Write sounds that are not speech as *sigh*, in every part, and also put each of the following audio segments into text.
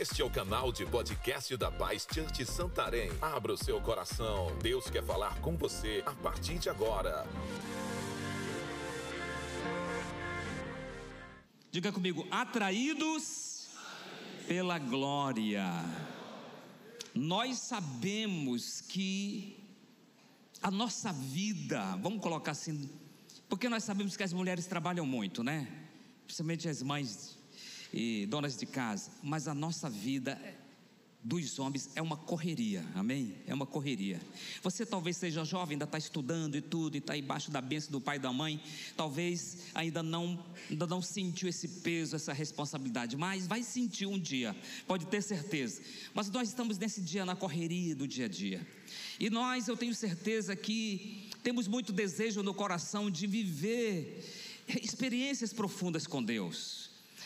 Este é o canal de podcast da Paz Church Santarém. Abra o seu coração. Deus quer falar com você a partir de agora. Diga comigo, atraídos pela glória. Nós sabemos que a nossa vida, vamos colocar assim, porque nós sabemos que as mulheres trabalham muito, né? Principalmente as mães e donas de casa, mas a nossa vida dos homens é uma correria, amém? É uma correria. Você talvez seja jovem, ainda está estudando e tudo, e está embaixo da bênção do pai e da mãe, talvez ainda não, ainda não sentiu esse peso, essa responsabilidade, mas vai sentir um dia, pode ter certeza. Mas nós estamos nesse dia na correria do dia a dia, e nós, eu tenho certeza que temos muito desejo no coração de viver experiências profundas com Deus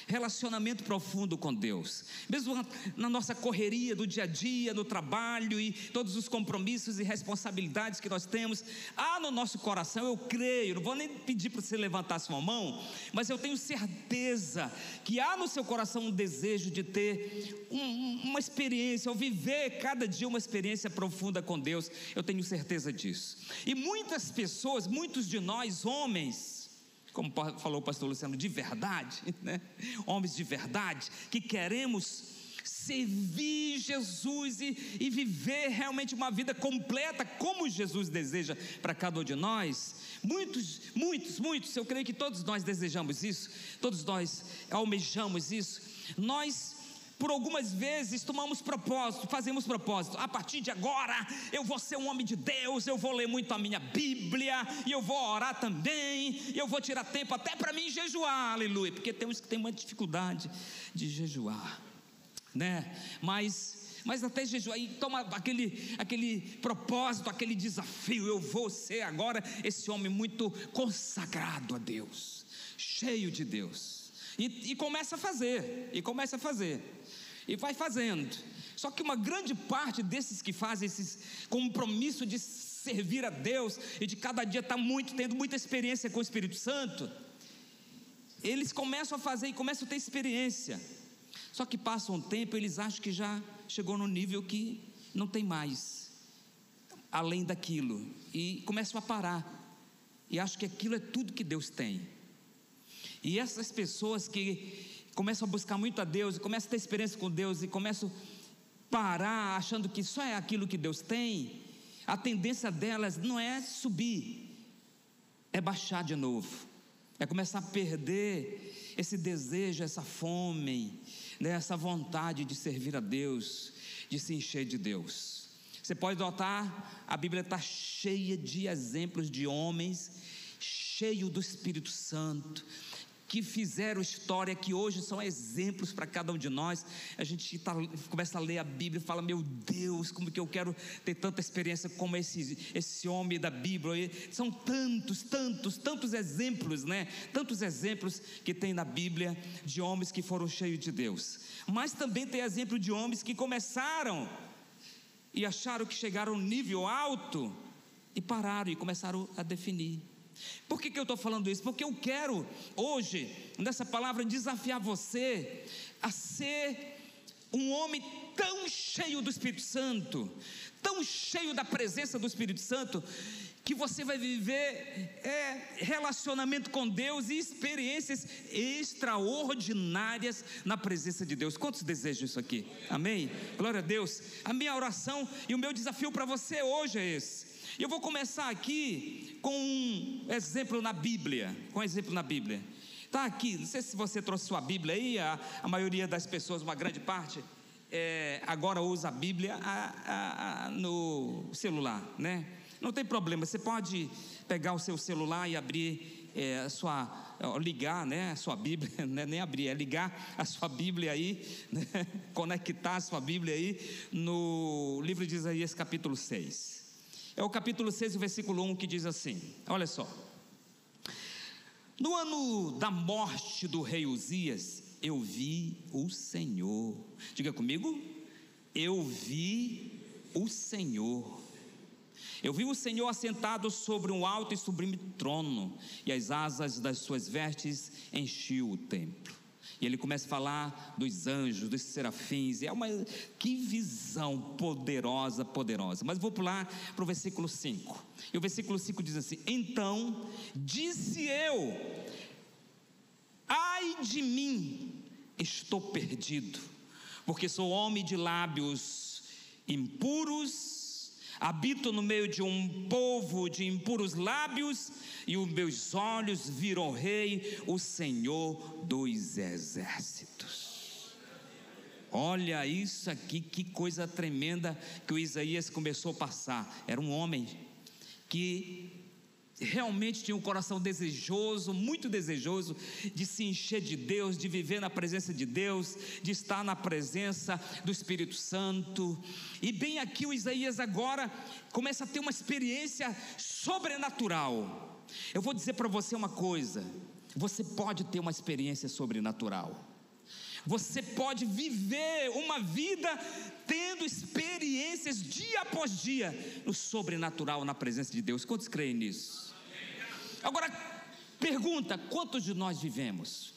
relacionamento profundo com Deus, mesmo na nossa correria do dia a dia, no trabalho e todos os compromissos e responsabilidades que nós temos, há no nosso coração, eu creio, não vou nem pedir para você levantar sua mão, mas eu tenho certeza que há no seu coração um desejo de ter um, uma experiência, ou viver cada dia uma experiência profunda com Deus, eu tenho certeza disso. E muitas pessoas, muitos de nós, homens, como falou o pastor Luciano, de verdade, *laughs* né? homens de verdade, que queremos servir Jesus e, e, viver realmente uma vida completa, como Jesus deseja para cada um de nós. Muitos, muitos, muitos, eu creio que todos nós desejamos isso, todos nós almejamos isso. Nós por algumas vezes tomamos propósito, fazemos propósito. A partir de agora eu vou ser um homem de Deus, eu vou ler muito a minha Bíblia, e eu vou orar também, e eu vou tirar tempo até para mim jejuar, aleluia, porque temos que ter uma dificuldade de jejuar, né? Mas mas até jejuar e toma aquele, aquele propósito, aquele desafio. Eu vou ser agora esse homem muito consagrado a Deus, cheio de Deus. E, e começa a fazer, e começa a fazer e vai fazendo. Só que uma grande parte desses que fazem esse compromisso de servir a Deus e de cada dia estar tá muito, tendo muita experiência com o Espírito Santo, eles começam a fazer e começam a ter experiência. Só que passa um tempo, eles acham que já chegou no nível que não tem mais, além daquilo, e começam a parar, e acham que aquilo é tudo que Deus tem. E essas pessoas que começam a buscar muito a Deus, começam a ter experiência com Deus, e começam a parar achando que só é aquilo que Deus tem, a tendência delas não é subir, é baixar de novo, é começar a perder esse desejo, essa fome, né, essa vontade de servir a Deus, de se encher de Deus. Você pode notar, a Bíblia está cheia de exemplos de homens, cheio do Espírito Santo, que fizeram história, que hoje são exemplos para cada um de nós. A gente tá, começa a ler a Bíblia e fala: Meu Deus, como que eu quero ter tanta experiência como esse, esse homem da Bíblia. São tantos, tantos, tantos exemplos, né? Tantos exemplos que tem na Bíblia de homens que foram cheios de Deus. Mas também tem exemplo de homens que começaram e acharam que chegaram a um nível alto e pararam e começaram a definir. Por que, que eu estou falando isso? Porque eu quero hoje, nessa palavra, desafiar você a ser um homem tão cheio do Espírito Santo, tão cheio da presença do Espírito Santo, que você vai viver é, relacionamento com Deus e experiências extraordinárias na presença de Deus. Quantos desejam isso aqui? Amém? Glória a Deus. A minha oração e o meu desafio para você hoje é esse. Eu vou começar aqui com um exemplo na Bíblia. Com um exemplo na Bíblia. Está aqui, não sei se você trouxe sua Bíblia aí, a, a maioria das pessoas, uma grande parte, é, agora usa a Bíblia a, a, no celular, né? Não tem problema, você pode pegar o seu celular e abrir é, a sua, ligar, né, a sua Bíblia, *laughs* né, nem abrir, é ligar a sua Bíblia aí, né, *laughs* conectar a sua Bíblia aí no livro de Isaías capítulo 6. É o capítulo 6, o versículo 1 que diz assim: olha só. No ano da morte do rei Uzias, eu vi o Senhor. Diga comigo, eu vi o Senhor eu vi o Senhor assentado sobre um alto e sublime trono, e as asas das suas vestes enchiam o templo. E ele começa a falar dos anjos, dos serafins. É uma que visão poderosa, poderosa. Mas vou pular para o versículo 5. E o versículo 5 diz assim: Então disse eu, ai de mim, estou perdido, porque sou homem de lábios impuros, habito no meio de um povo de impuros lábios e os meus olhos viram o Rei, o Senhor dos exércitos. Olha isso aqui, que coisa tremenda que o Isaías começou a passar. Era um homem que realmente tinha um coração desejoso, muito desejoso, de se encher de Deus, de viver na presença de Deus, de estar na presença do Espírito Santo. E bem aqui o Isaías agora começa a ter uma experiência sobrenatural. Eu vou dizer para você uma coisa: você pode ter uma experiência sobrenatural. Você pode viver uma vida tendo experiências dia após dia no sobrenatural, na presença de Deus. Quantos creem nisso? Agora, pergunta: quantos de nós vivemos?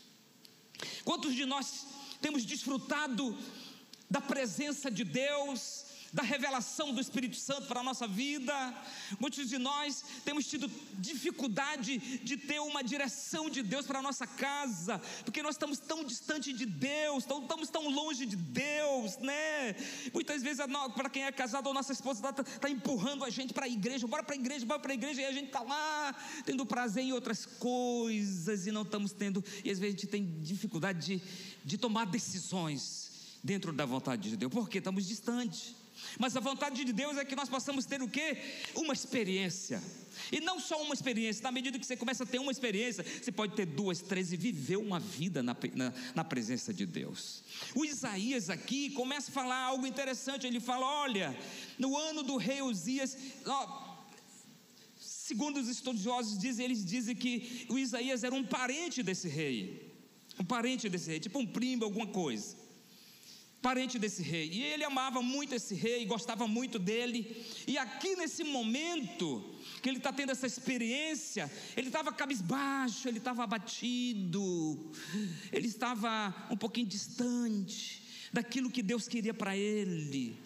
Quantos de nós temos desfrutado da presença de Deus, da revelação do Espírito Santo para a nossa vida. Muitos de nós temos tido dificuldade de ter uma direção de Deus para a nossa casa, porque nós estamos tão distante de Deus, estamos tão longe de Deus, né? Muitas vezes, para quem é casado, a nossa esposa está tá empurrando a gente para a igreja, bora para a igreja, bora para a igreja, e a gente está lá tendo prazer em outras coisas e não estamos tendo, e às vezes a gente tem dificuldade de, de tomar decisões dentro da vontade de Deus, porque estamos distantes. Mas a vontade de Deus é que nós possamos ter o quê? Uma experiência. E não só uma experiência, na medida que você começa a ter uma experiência, você pode ter duas, três e viver uma vida na, na, na presença de Deus. O Isaías aqui começa a falar algo interessante. Ele fala: olha, no ano do rei Uzias, ó, segundo os estudiosos dizem, eles dizem que o Isaías era um parente desse rei, um parente desse rei, tipo um primo, alguma coisa parente desse rei. E ele amava muito esse rei, gostava muito dele. E aqui nesse momento que ele está tendo essa experiência, ele estava cabisbaixo, ele estava abatido, ele estava um pouquinho distante daquilo que Deus queria para ele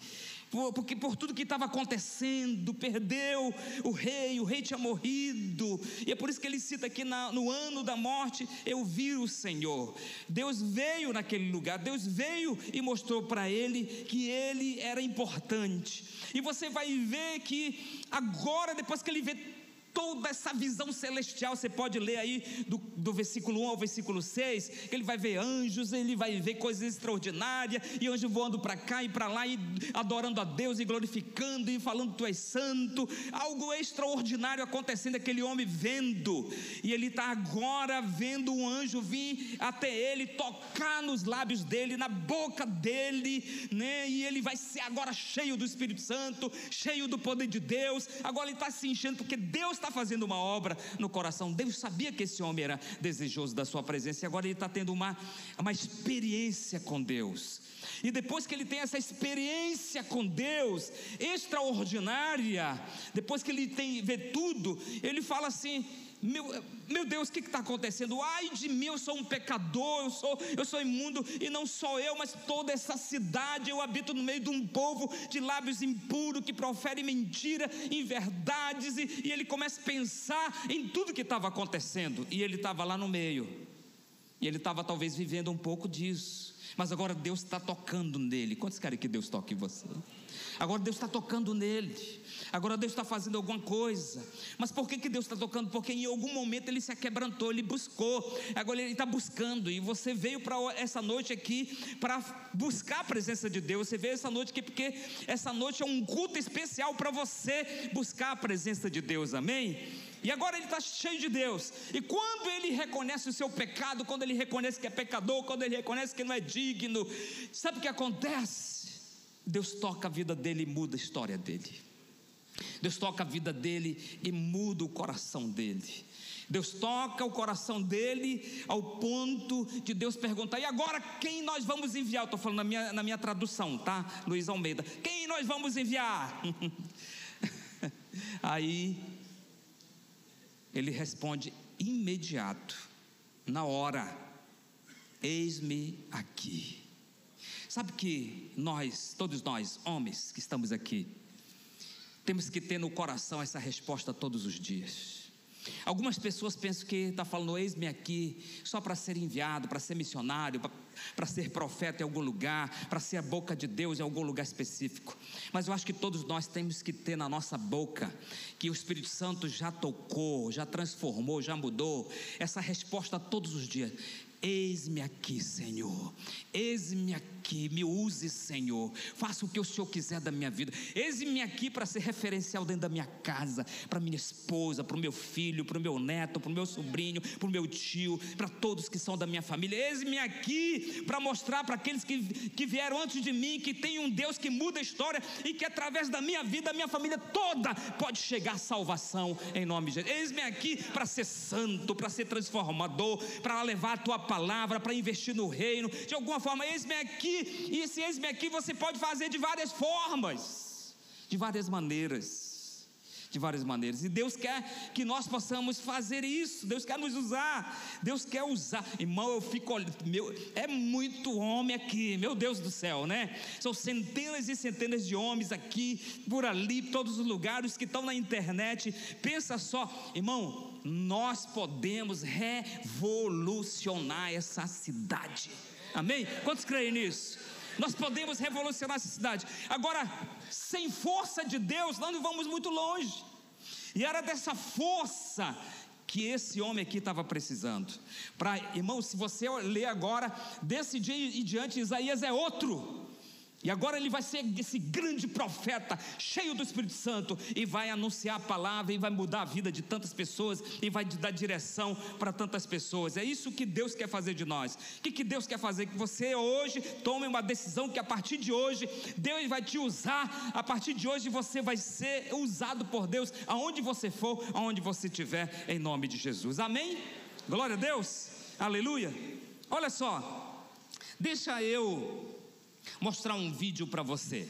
porque por tudo que estava acontecendo, perdeu o rei, o rei tinha morrido, e é por isso que ele cita aqui na, no ano da morte: eu vi o Senhor. Deus veio naquele lugar, Deus veio e mostrou para ele que ele era importante, e você vai ver que agora, depois que ele vê toda essa visão celestial, você pode ler aí do, do versículo 1 ao versículo 6, que ele vai ver anjos, ele vai ver coisas extraordinárias, e anjos voando para cá e para lá, e adorando a Deus, e glorificando, e falando tu és santo, algo extraordinário acontecendo, aquele homem vendo, e ele está agora vendo um anjo vir até ele, tocar nos lábios dele, na boca dele, né? e ele vai ser agora cheio do Espírito Santo, cheio do poder de Deus, agora ele está se enchendo, porque Deus está fazendo uma obra no coração. Deus sabia que esse homem era desejoso da sua presença e agora ele está tendo uma, uma experiência com Deus. E depois que ele tem essa experiência com Deus extraordinária, depois que ele tem vê tudo, ele fala assim: meu, meu Deus, o que está acontecendo? Ai de mim, eu sou um pecador, eu sou, eu sou imundo, e não só eu, mas toda essa cidade. Eu habito no meio de um povo de lábios impuros que profere mentira, inverdades, e, e ele começa a pensar em tudo que estava acontecendo, e ele estava lá no meio, e ele estava talvez vivendo um pouco disso, mas agora Deus está tocando nele. Quantos querem que Deus toque em você? Agora Deus está tocando nele. Agora Deus está fazendo alguma coisa. Mas por que, que Deus está tocando? Porque em algum momento ele se quebrantou, ele buscou. Agora ele está buscando. E você veio para essa noite aqui para buscar a presença de Deus. Você veio essa noite aqui porque essa noite é um culto especial para você buscar a presença de Deus. Amém? E agora ele está cheio de Deus. E quando ele reconhece o seu pecado, quando ele reconhece que é pecador, quando ele reconhece que não é digno, sabe o que acontece? Deus toca a vida dele e muda a história dele. Deus toca a vida dele e muda o coração dele. Deus toca o coração dele ao ponto de Deus perguntar: e agora quem nós vamos enviar? Estou falando na minha, na minha tradução, tá? Luiz Almeida. Quem nós vamos enviar? *laughs* Aí ele responde imediato, na hora. Eis-me aqui. Sabe que nós, todos nós, homens que estamos aqui, temos que ter no coração essa resposta todos os dias. Algumas pessoas pensam que está falando, eis-me aqui, só para ser enviado, para ser missionário, para ser profeta em algum lugar, para ser a boca de Deus em algum lugar específico. Mas eu acho que todos nós temos que ter na nossa boca, que o Espírito Santo já tocou, já transformou, já mudou, essa resposta todos os dias. Eis-me aqui, Senhor. Eis-me aqui, me use, Senhor. Faça o que o Senhor quiser da minha vida. Eis-me aqui para ser referencial dentro da minha casa, para minha esposa, para o meu filho, para o meu neto, para o meu sobrinho, para o meu tio, para todos que são da minha família. Eis-me aqui para mostrar para aqueles que, que vieram antes de mim que tem um Deus que muda a história e que através da minha vida, a minha família toda pode chegar salvação em nome de Jesus. Eis-me aqui para ser santo, para ser transformador, para levar a tua palavra, para investir no reino, de alguma forma, eis-me aqui, e esse eis-me aqui você pode fazer de várias formas, de várias maneiras de várias maneiras. E Deus quer que nós possamos fazer isso. Deus quer nos usar. Deus quer usar. Irmão, eu fico meu, é muito homem aqui, meu Deus do céu, né? São centenas e centenas de homens aqui, por ali, todos os lugares que estão na internet. Pensa só, irmão, nós podemos revolucionar essa cidade. Amém? Quantos creem nisso? Nós podemos revolucionar essa cidade. Agora, sem força de Deus, nós não vamos muito longe. E era dessa força que esse homem aqui estava precisando. Para, irmão, se você ler agora, desse dia em diante, Isaías é outro. E agora ele vai ser esse grande profeta, cheio do Espírito Santo, e vai anunciar a palavra, e vai mudar a vida de tantas pessoas, e vai dar direção para tantas pessoas. É isso que Deus quer fazer de nós. O que, que Deus quer fazer? Que você hoje tome uma decisão que a partir de hoje, Deus vai te usar, a partir de hoje você vai ser usado por Deus, aonde você for, aonde você estiver, em nome de Jesus. Amém? Glória a Deus, aleluia. Olha só, deixa eu mostrar um vídeo para você.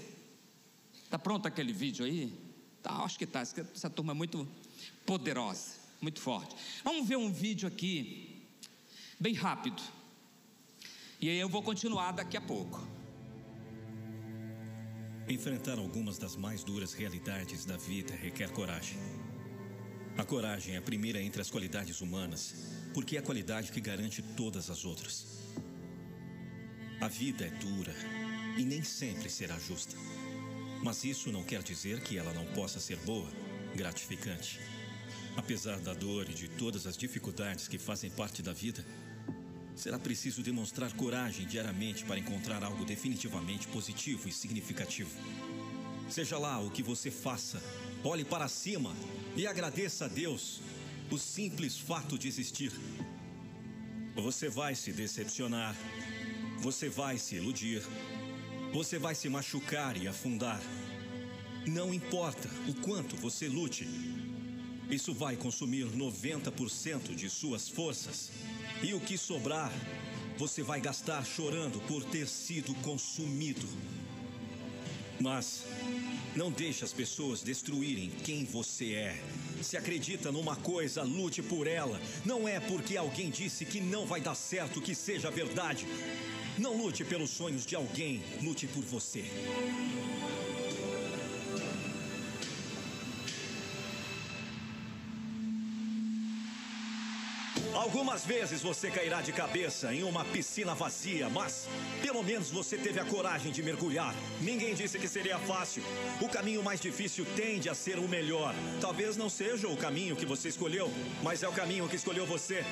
Tá pronto aquele vídeo aí? Tá, acho que tá. Essa turma é muito poderosa, muito forte. Vamos ver um vídeo aqui, bem rápido. E aí eu vou continuar daqui a pouco. Enfrentar algumas das mais duras realidades da vida requer coragem. A coragem é a primeira entre as qualidades humanas, porque é a qualidade que garante todas as outras. A vida é dura, e nem sempre será justa. Mas isso não quer dizer que ela não possa ser boa, gratificante. Apesar da dor e de todas as dificuldades que fazem parte da vida, será preciso demonstrar coragem diariamente para encontrar algo definitivamente positivo e significativo. Seja lá o que você faça, olhe para cima e agradeça a Deus o simples fato de existir. Você vai se decepcionar, você vai se iludir, você vai se machucar e afundar. Não importa o quanto você lute, isso vai consumir 90% de suas forças. E o que sobrar, você vai gastar chorando por ter sido consumido. Mas não deixe as pessoas destruírem quem você é. Se acredita numa coisa, lute por ela. Não é porque alguém disse que não vai dar certo que seja verdade. Não lute pelos sonhos de alguém, lute por você. Algumas vezes você cairá de cabeça em uma piscina vazia, mas pelo menos você teve a coragem de mergulhar. Ninguém disse que seria fácil. O caminho mais difícil tende a ser o melhor. Talvez não seja o caminho que você escolheu, mas é o caminho que escolheu você.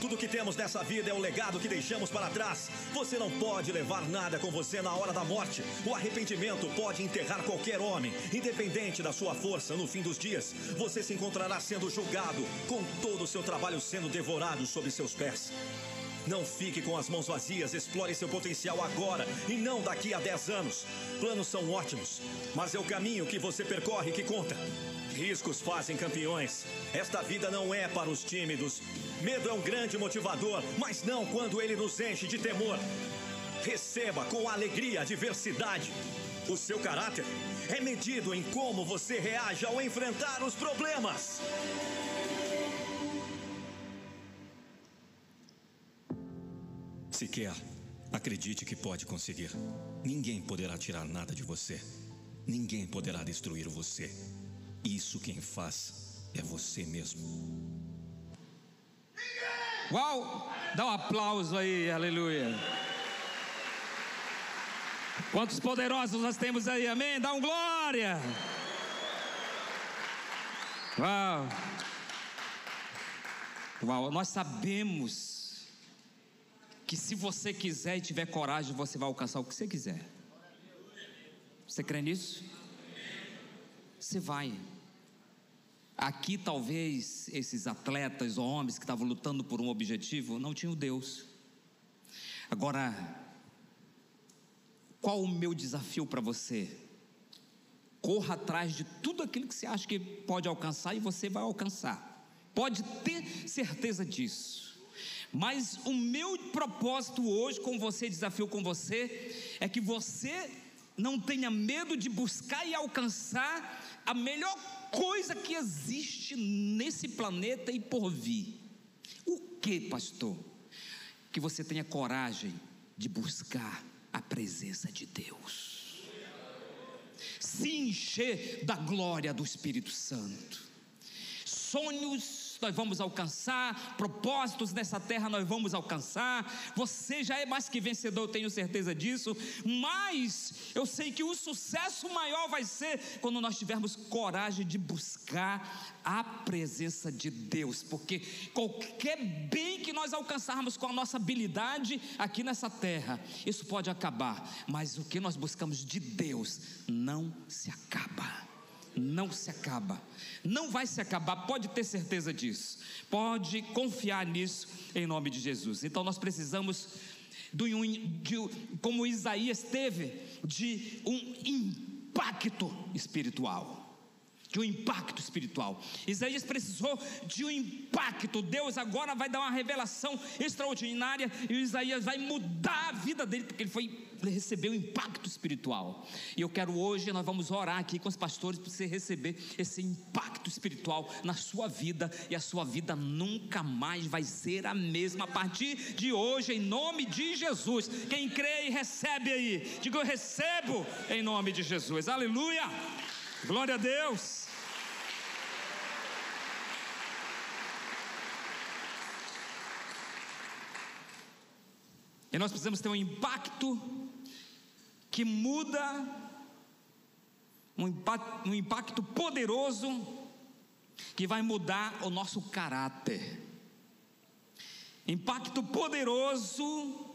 Tudo que temos nessa vida é o legado que deixamos para trás. Você não pode levar nada com você na hora da morte. O arrependimento pode enterrar qualquer homem, independente da sua força. No fim dos dias, você se encontrará sendo julgado, com todo o seu trabalho sendo devorado sob seus pés. Não fique com as mãos vazias, explore seu potencial agora e não daqui a 10 anos. Planos são ótimos, mas é o caminho que você percorre que conta. Riscos fazem campeões. Esta vida não é para os tímidos. Medo é um grande motivador, mas não quando ele nos enche de temor. Receba com alegria a diversidade. O seu caráter é medido em como você reage ao enfrentar os problemas. Se quer, acredite que pode conseguir. Ninguém poderá tirar nada de você. Ninguém poderá destruir você. Isso quem faz é você mesmo. Uau! Dá um aplauso aí, aleluia. Quantos poderosos nós temos aí, amém? Dá um glória. Uau! Uau, nós sabemos que se você quiser e tiver coragem, você vai alcançar o que você quiser. Você crê nisso? Você vai. Aqui talvez esses atletas ou homens que estavam lutando por um objetivo não tinham Deus. Agora, qual o meu desafio para você? Corra atrás de tudo aquilo que você acha que pode alcançar e você vai alcançar. Pode ter certeza disso. Mas o meu propósito hoje com você, desafio com você, é que você não tenha medo de buscar e alcançar a melhor coisa que existe nesse planeta e por vir. O que, pastor? Que você tenha coragem de buscar a presença de Deus, se encher da glória do Espírito Santo, sonhos nós vamos alcançar, propósitos nessa terra nós vamos alcançar. Você já é mais que vencedor, eu tenho certeza disso. Mas eu sei que o sucesso maior vai ser quando nós tivermos coragem de buscar a presença de Deus, porque qualquer bem que nós alcançarmos com a nossa habilidade aqui nessa terra, isso pode acabar, mas o que nós buscamos de Deus não se acaba não se acaba, não vai se acabar, pode ter certeza disso, pode confiar nisso em nome de Jesus. Então nós precisamos um, de como Isaías teve, de um impacto espiritual de um impacto espiritual. Isaías precisou de um impacto. Deus agora vai dar uma revelação extraordinária e Isaías vai mudar a vida dele, porque ele foi ele recebeu um impacto espiritual. E eu quero hoje, nós vamos orar aqui com os pastores para você receber esse impacto espiritual na sua vida e a sua vida nunca mais vai ser a mesma a partir de hoje, em nome de Jesus. Quem crê e recebe aí, diga eu recebo em nome de Jesus. Aleluia! Glória a Deus. E nós precisamos ter um impacto que muda, um impacto, poderoso que vai mudar o nosso caráter. Impacto poderoso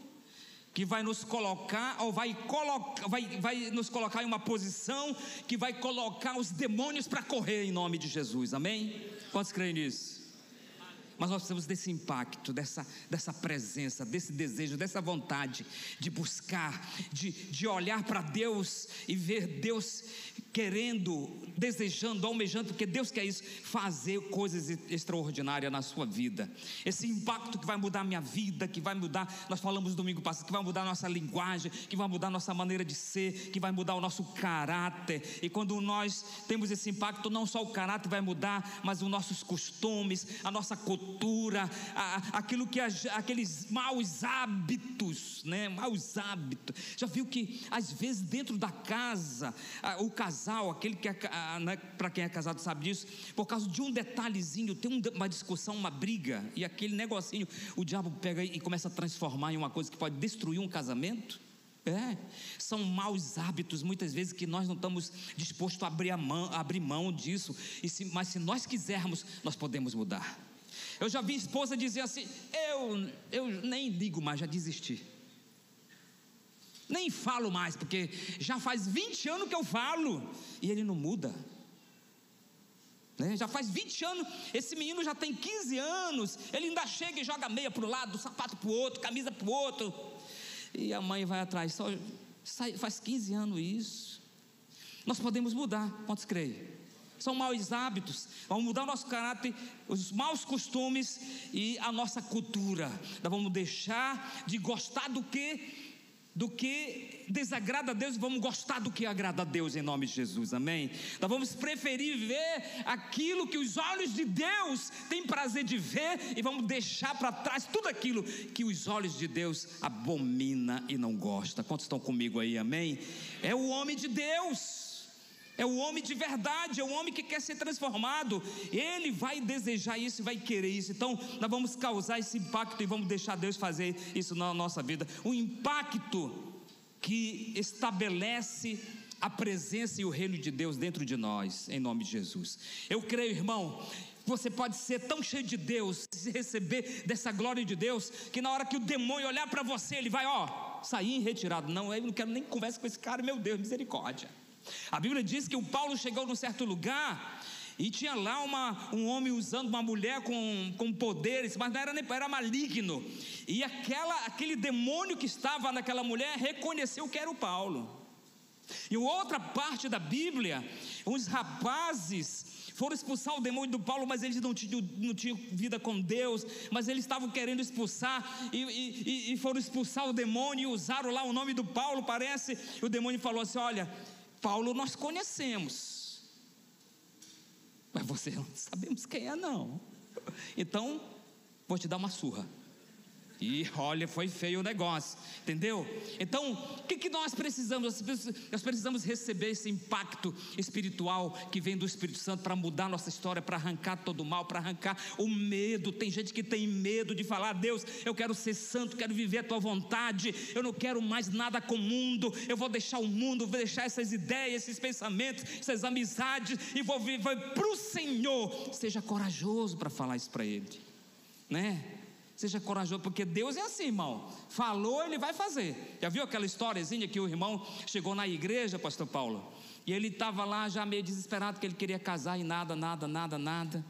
que vai nos colocar, ou vai, colocar, vai, vai nos colocar em uma posição que vai colocar os demônios para correr em nome de Jesus, amém? Quantos creem nisso? Mas nós precisamos desse impacto, dessa, dessa presença, desse desejo, dessa vontade de buscar, de, de olhar para Deus e ver Deus querendo, desejando, almejando, porque Deus quer isso, fazer coisas extraordinárias na sua vida. Esse impacto que vai mudar a minha vida, que vai mudar, nós falamos domingo passado, que vai mudar a nossa linguagem, que vai mudar a nossa maneira de ser, que vai mudar o nosso caráter. E quando nós temos esse impacto, não só o caráter vai mudar, mas os nossos costumes, a nossa cultura, a, aquilo que aqueles maus hábitos, né? Maus hábitos. Já viu que às vezes dentro da casa, o casal aquele que é, né, para quem é casado sabe disso, por causa de um detalhezinho, tem uma discussão, uma briga, e aquele negocinho, o diabo pega e começa a transformar em uma coisa que pode destruir um casamento. É, são maus hábitos muitas vezes que nós não estamos dispostos a abrir, a mão, a abrir mão disso, se, mas se nós quisermos, nós podemos mudar. Eu já vi esposa dizer assim: eu, eu nem ligo mais, já desisti. Nem falo mais, porque já faz 20 anos que eu falo e ele não muda. Né? Já faz 20 anos, esse menino já tem 15 anos, ele ainda chega e joga meia para o lado, sapato para o outro, camisa para o outro. E a mãe vai atrás, só sai, faz 15 anos isso. Nós podemos mudar, quantos creem? São maus hábitos, vamos mudar o nosso caráter, os maus costumes e a nossa cultura. Nós vamos deixar de gostar do que do que desagrada a Deus, vamos gostar do que agrada a Deus em nome de Jesus, amém? Nós vamos preferir ver aquilo que os olhos de Deus têm prazer de ver e vamos deixar para trás tudo aquilo que os olhos de Deus abomina e não gosta. Quantos estão comigo aí, amém? É o homem de Deus. É o homem de verdade, é o homem que quer ser transformado. Ele vai desejar isso e vai querer isso. Então, nós vamos causar esse impacto e vamos deixar Deus fazer isso na nossa vida. Um impacto que estabelece a presença e o reino de Deus dentro de nós, em nome de Jesus. Eu creio, irmão, você pode ser tão cheio de Deus, receber dessa glória de Deus, que na hora que o demônio olhar para você, ele vai, ó, sair retirado. Não, eu não quero nem conversa com esse cara, meu Deus, misericórdia. A Bíblia diz que o Paulo chegou num certo lugar e tinha lá uma, um homem usando uma mulher com, com poderes, mas não era, nem, era maligno. E aquela, aquele demônio que estava naquela mulher reconheceu que era o Paulo. E outra parte da Bíblia, os rapazes foram expulsar o demônio do Paulo, mas eles não tinham, não tinham vida com Deus, mas eles estavam querendo expulsar, e, e, e foram expulsar o demônio, e usaram lá o nome do Paulo, parece, e o demônio falou assim: Olha, Paulo nós conhecemos, mas você não sabemos quem é, não. Então, vou te dar uma surra. E olha, foi feio o negócio, entendeu? Então, o que, que nós precisamos? Nós precisamos receber esse impacto espiritual que vem do Espírito Santo para mudar nossa história, para arrancar todo o mal, para arrancar o medo. Tem gente que tem medo de falar: Deus, eu quero ser santo, quero viver a tua vontade, eu não quero mais nada com o mundo, eu vou deixar o mundo, vou deixar essas ideias, esses pensamentos, essas amizades e vou viver para o Senhor. Seja corajoso para falar isso para Ele, né? Seja corajoso, porque Deus é assim, irmão. Falou, ele vai fazer. Já viu aquela historiazinha que o irmão chegou na igreja, pastor Paulo? E ele estava lá já meio desesperado, que ele queria casar e nada, nada, nada, nada.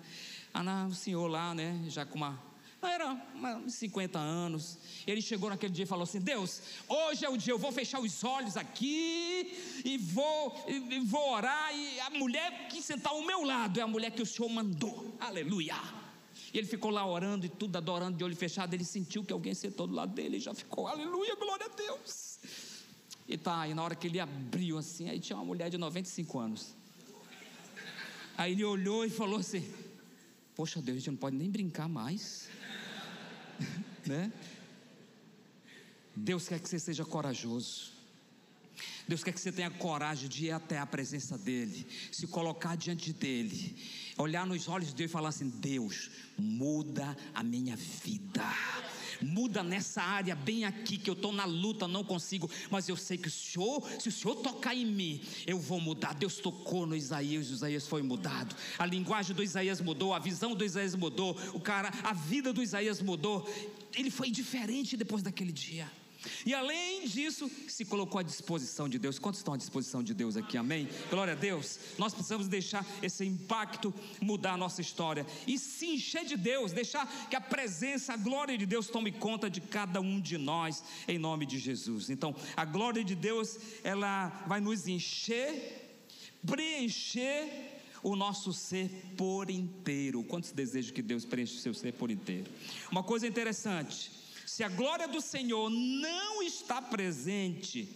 Ah, o senhor lá, né, já com uma. Era uns 50 anos. Ele chegou naquele dia e falou assim: Deus, hoje é o dia, eu vou fechar os olhos aqui e vou, e vou orar. E a mulher que sentar ao meu lado é a mulher que o Senhor mandou. Aleluia. E ele ficou lá orando e tudo, adorando de olho fechado. Ele sentiu que alguém sentou do lado dele e já ficou, aleluia, glória a Deus. E tá, e na hora que ele abriu assim, aí tinha uma mulher de 95 anos. Aí ele olhou e falou assim: Poxa Deus, a gente não pode nem brincar mais. *laughs* né? Deus quer que você seja corajoso. Deus quer que você tenha coragem de ir até a presença dEle, se colocar diante dEle, olhar nos olhos dele e falar assim: Deus, muda a minha vida. Muda nessa área bem aqui que eu estou na luta, não consigo, mas eu sei que o Senhor, se o Senhor tocar em mim, eu vou mudar. Deus tocou no Isaías, o Isaías foi mudado. A linguagem do Isaías mudou, a visão do Isaías mudou, o cara, a vida do Isaías mudou. Ele foi diferente depois daquele dia. E além disso, se colocou à disposição de Deus. Quantos estão à disposição de Deus aqui? Amém? Glória a Deus. Nós precisamos deixar esse impacto mudar a nossa história e se encher de Deus, deixar que a presença, a glória de Deus tome conta de cada um de nós, em nome de Jesus. Então, a glória de Deus, ela vai nos encher, preencher o nosso ser por inteiro. Quantos desejam que Deus preencha o seu ser por inteiro? Uma coisa interessante se a glória do Senhor não está presente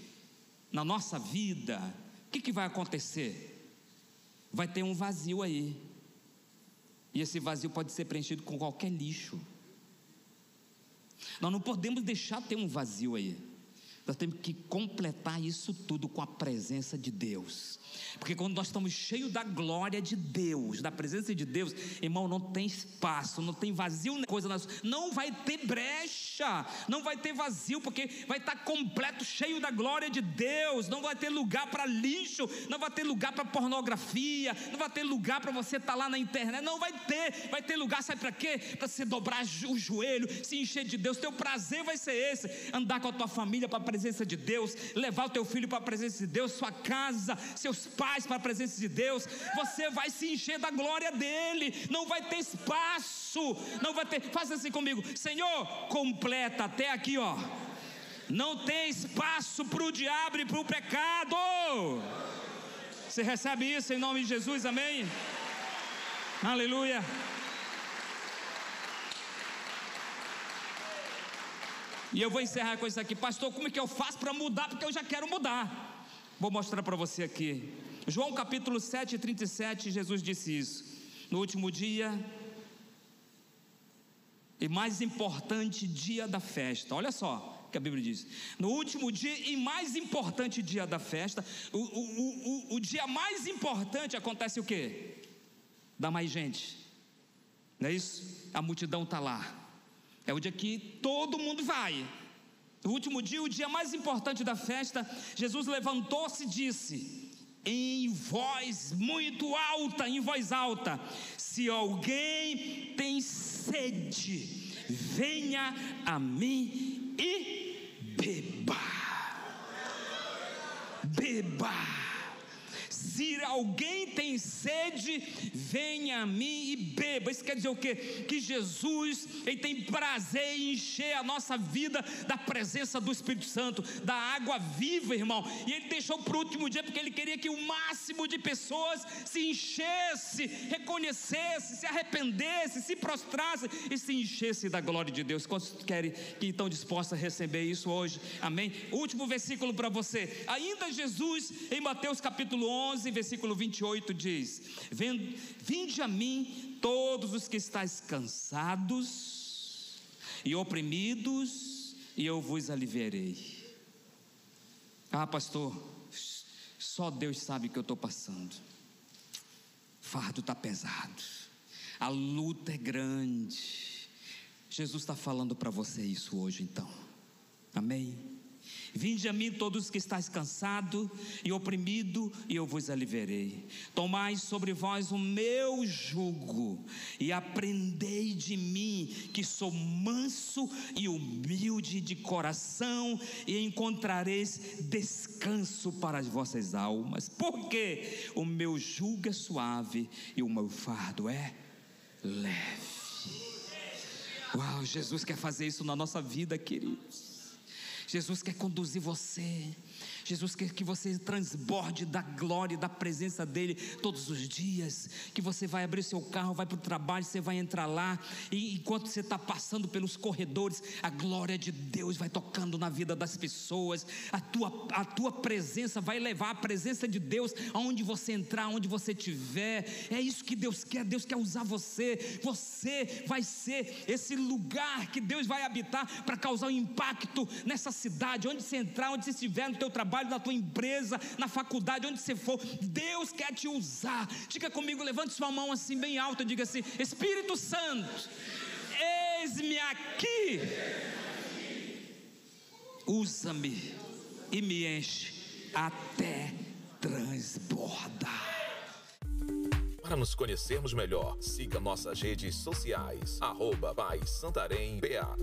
na nossa vida, o que, que vai acontecer? Vai ter um vazio aí. E esse vazio pode ser preenchido com qualquer lixo. Nós não podemos deixar ter um vazio aí. Nós temos que completar isso tudo com a presença de Deus. Porque quando nós estamos cheios da glória de Deus, da presença de Deus, irmão, não tem espaço, não tem vazio, coisa não vai ter brecha, não vai ter vazio, porque vai estar completo, cheio da glória de Deus, não vai ter lugar para lixo, não vai ter lugar para pornografia, não vai ter lugar para você estar lá na internet, não vai ter, vai ter lugar, sabe para quê? Para você dobrar o joelho, se encher de Deus, teu prazer vai ser esse, andar com a tua família para presença de Deus, levar o teu filho para a presença de Deus, sua casa, seus paz para a presença de Deus, você vai se encher da glória dele, não vai ter espaço, não vai ter, faça assim comigo, Senhor, completa até aqui, ó. Não tem espaço para o diabo e para o pecado. Você recebe isso em nome de Jesus, amém? Aleluia. E eu vou encerrar com isso aqui, pastor. Como é que eu faço para mudar? Porque eu já quero mudar. Vou mostrar para você aqui. João capítulo 7, 37, Jesus disse isso. No último dia, e mais importante dia da festa, olha só, que a Bíblia diz. No último dia e mais importante dia da festa, o, o, o, o dia mais importante acontece o quê? Dá mais gente. Não é isso? A multidão está lá. É o dia que todo mundo vai. No último dia, o dia mais importante da festa, Jesus levantou-se e disse: em voz muito alta, em voz alta: Se alguém tem sede, venha a mim e beba. Beba. Se alguém tem sede, venha a mim e beba. Isso quer dizer o quê? Que Jesus ele tem prazer em encher a nossa vida da presença do Espírito Santo, da água viva, irmão. E ele deixou para o último dia porque ele queria que o máximo de pessoas se enchesse, reconhecesse, se arrependesse, se prostrasse e se enchesse da glória de Deus. Quantos querem que estão dispostos a receber isso hoje? Amém? Último versículo para você. Ainda Jesus em Mateus capítulo 11 11, versículo 28 diz: Vinde a mim todos os que estáis cansados e oprimidos, e eu vos aliviarei. Ah, pastor, só Deus sabe o que eu estou passando. Fardo está pesado, a luta é grande. Jesus está falando para você isso hoje, então. Amém? Vinde a mim todos que estáis cansado e oprimido, e eu vos aliviarei. Tomai sobre vós o meu jugo e aprendei de mim, que sou manso e humilde de coração, e encontrareis descanso para as vossas almas. Porque o meu jugo é suave e o meu fardo é leve. Uau, Jesus quer fazer isso na nossa vida, queridos. Jesus quer conduzir você Jesus quer que você transborde da glória da presença dEle todos os dias. Que você vai abrir seu carro, vai para o trabalho, você vai entrar lá, e enquanto você está passando pelos corredores, a glória de Deus vai tocando na vida das pessoas. A tua, a tua presença vai levar a presença de Deus aonde você entrar, aonde você estiver. É isso que Deus quer. Deus quer usar você. Você vai ser esse lugar que Deus vai habitar para causar um impacto nessa cidade, onde você entrar, onde você estiver no teu trabalho, na tua empresa, na faculdade, onde você for. Deus quer te usar. Diga comigo, levante sua mão assim bem alta, diga assim: Espírito Santo, eis-me aqui. Usa-me e me enche até transbordar. Para nos conhecermos melhor, siga nossas redes sociais, arroba Santarém BA.